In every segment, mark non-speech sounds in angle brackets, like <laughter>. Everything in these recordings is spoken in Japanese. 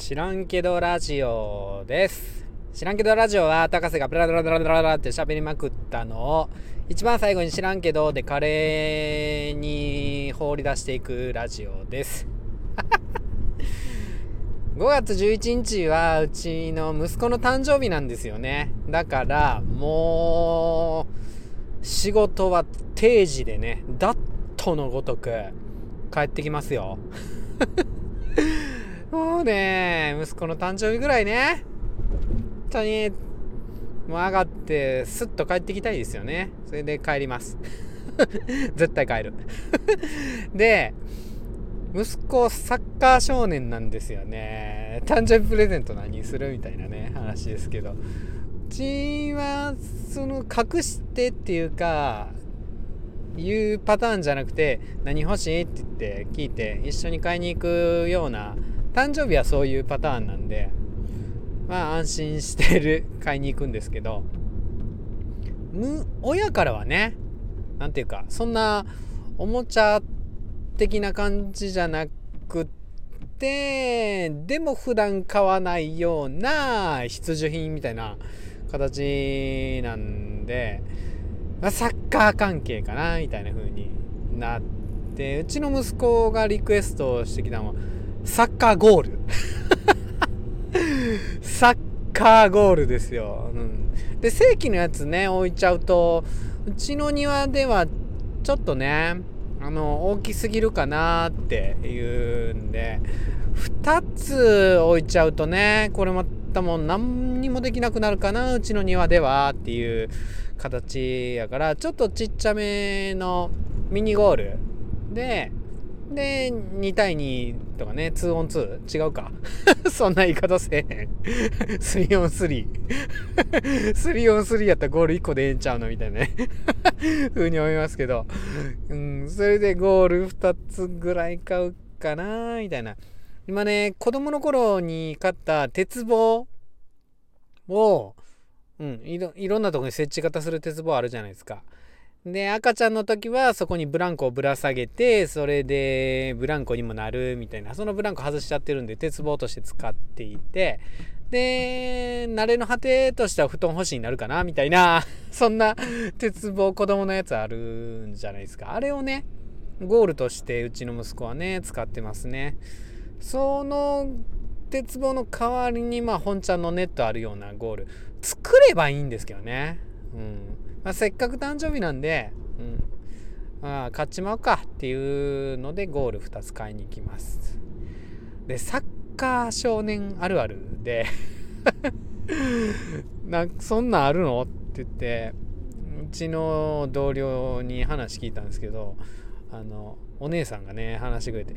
知らんけどラジオです。知らんけどラジオは高瀬がブラブラブラブラブラって喋りまくったのを一番最後に知らんけどでカレーに放り出していくラジオです。<laughs> 5月11日はうちの息子の誕生日なんですよね。だからもう仕事は定時でねダットのごとく帰ってきますよ。もうね、息子の誕生日ぐらいね、本当に、もう上がって、スッと帰ってきたいですよね。それで帰ります。<laughs> 絶対帰る。<laughs> で、息子サッカー少年なんですよね。誕生日プレゼント何するみたいなね、話ですけど。うちは、その、隠してっていうか、いうパターンじゃなくて、何欲しいって言って聞いて、一緒に買いに行くような誕生日はそういうパターンなんでまあ安心してる <laughs> 買いに行くんですけど親からはね何ていうかそんなおもちゃ的な感じじゃなくてでも普段買わないような必需品みたいな形なんで、まあ、サッカー関係かなみたいな風になってうちの息子がリクエストしてきたのはサッカーゴール。サッカーゴールですよ、うん、で正規のやつね置いちゃうとうちの庭ではちょっとねあの大きすぎるかなっていうんで2つ置いちゃうとねこれまたもう何にもできなくなるかなうちの庭ではっていう形やからちょっとちっちゃめのミニゴールでで、2対2とかね、2オン 2? 違うか。<laughs> そんな言い方せえへん。3オン3。<laughs> 3オン3やったらゴール1個でええんちゃうのみたいなね。<laughs> ふうに思いますけど。うん、それでゴール2つぐらい買うかなみたいな。今ね、子供の頃に買った鉄棒を、うん、いろいろんなとこに設置型する鉄棒あるじゃないですか。で、赤ちゃんの時はそこにブランコをぶら下げて、それでブランコにもなるみたいな、そのブランコ外しちゃってるんで、鉄棒として使っていて、で、慣れの果てとしては布団干しになるかなみたいな、<laughs> そんな鉄棒子供のやつあるんじゃないですか。あれをね、ゴールとしてうちの息子はね、使ってますね。その鉄棒の代わりに、まあ、本ちゃんのネットあるようなゴール、作ればいいんですけどね。うん。まあ、せっかく誕生日なんで、うん、あ、買っちまうかっていうのでゴール2つ買いに行きます。で、サッカー少年あるあるで <laughs> なそんなんあるの？って言って、うちの同僚に話聞いたんですけど、あの、お姉さんがね、話してくれて、い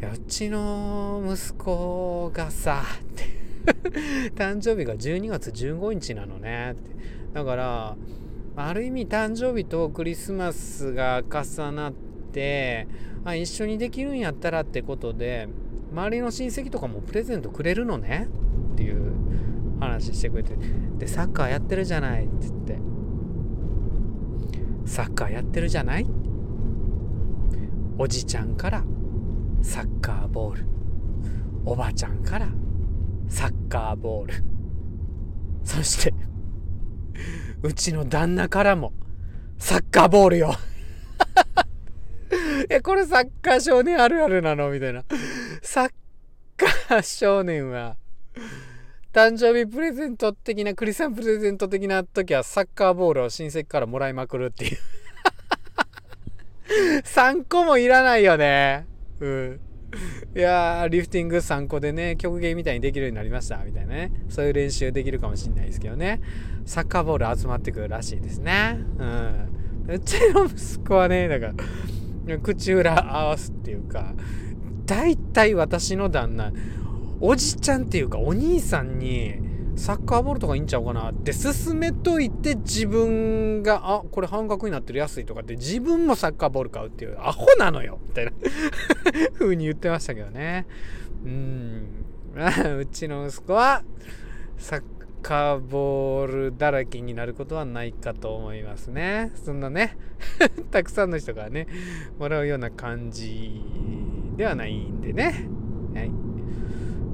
や、うちの息子がさ、って <laughs> 誕生日が12月15日なのねって。だから、ある意味誕生日とクリスマスが重なってあ一緒にできるんやったらってことで周りの親戚とかもプレゼントくれるのね？っていう話してくれて。でサッカーやってるじゃないって言って。サッカーやってるじゃない？おじちゃんからサッカーボール。おばちゃんからサッカーボール。そしてうちの旦那からも、サッカーボールよ <laughs> え、これサッカー少年あるあるなの？みたいな。サッカー少年は、誕生日プレゼント的な、クリスマスプレゼント的な時はサッカーボールを親戚からもらいまくるっていう <laughs> 3個もいらないよね。うん。<laughs> いやー、リフティング3個でね、曲芸みたいにできるようになりました、みたいなね。そういう練習できるかもしんないですけどね。サッカーボール集まってくるらしいですね。うん。うちの息子はね、だから、口裏合わすっていうか、大体私の旦那、おじちゃんっていうかお兄さんに、サッカーボールとかいいんちゃうかなって勧めといて自分が、あ、これ半額になってる安いとかって自分もサッカーボール買うっていうアホなのよ <laughs> みたいな風に言ってましたけどね。うん。<laughs> うちの息子はサッカーボールだらけになることはないかと思いますね。そんなね <laughs> たくさんの人がね、もらうような感じではないんでね。はい。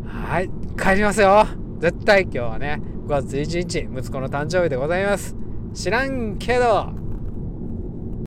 はい帰りますよ絶対今日はね5月11日息子の誕生日でございます。知らんけど。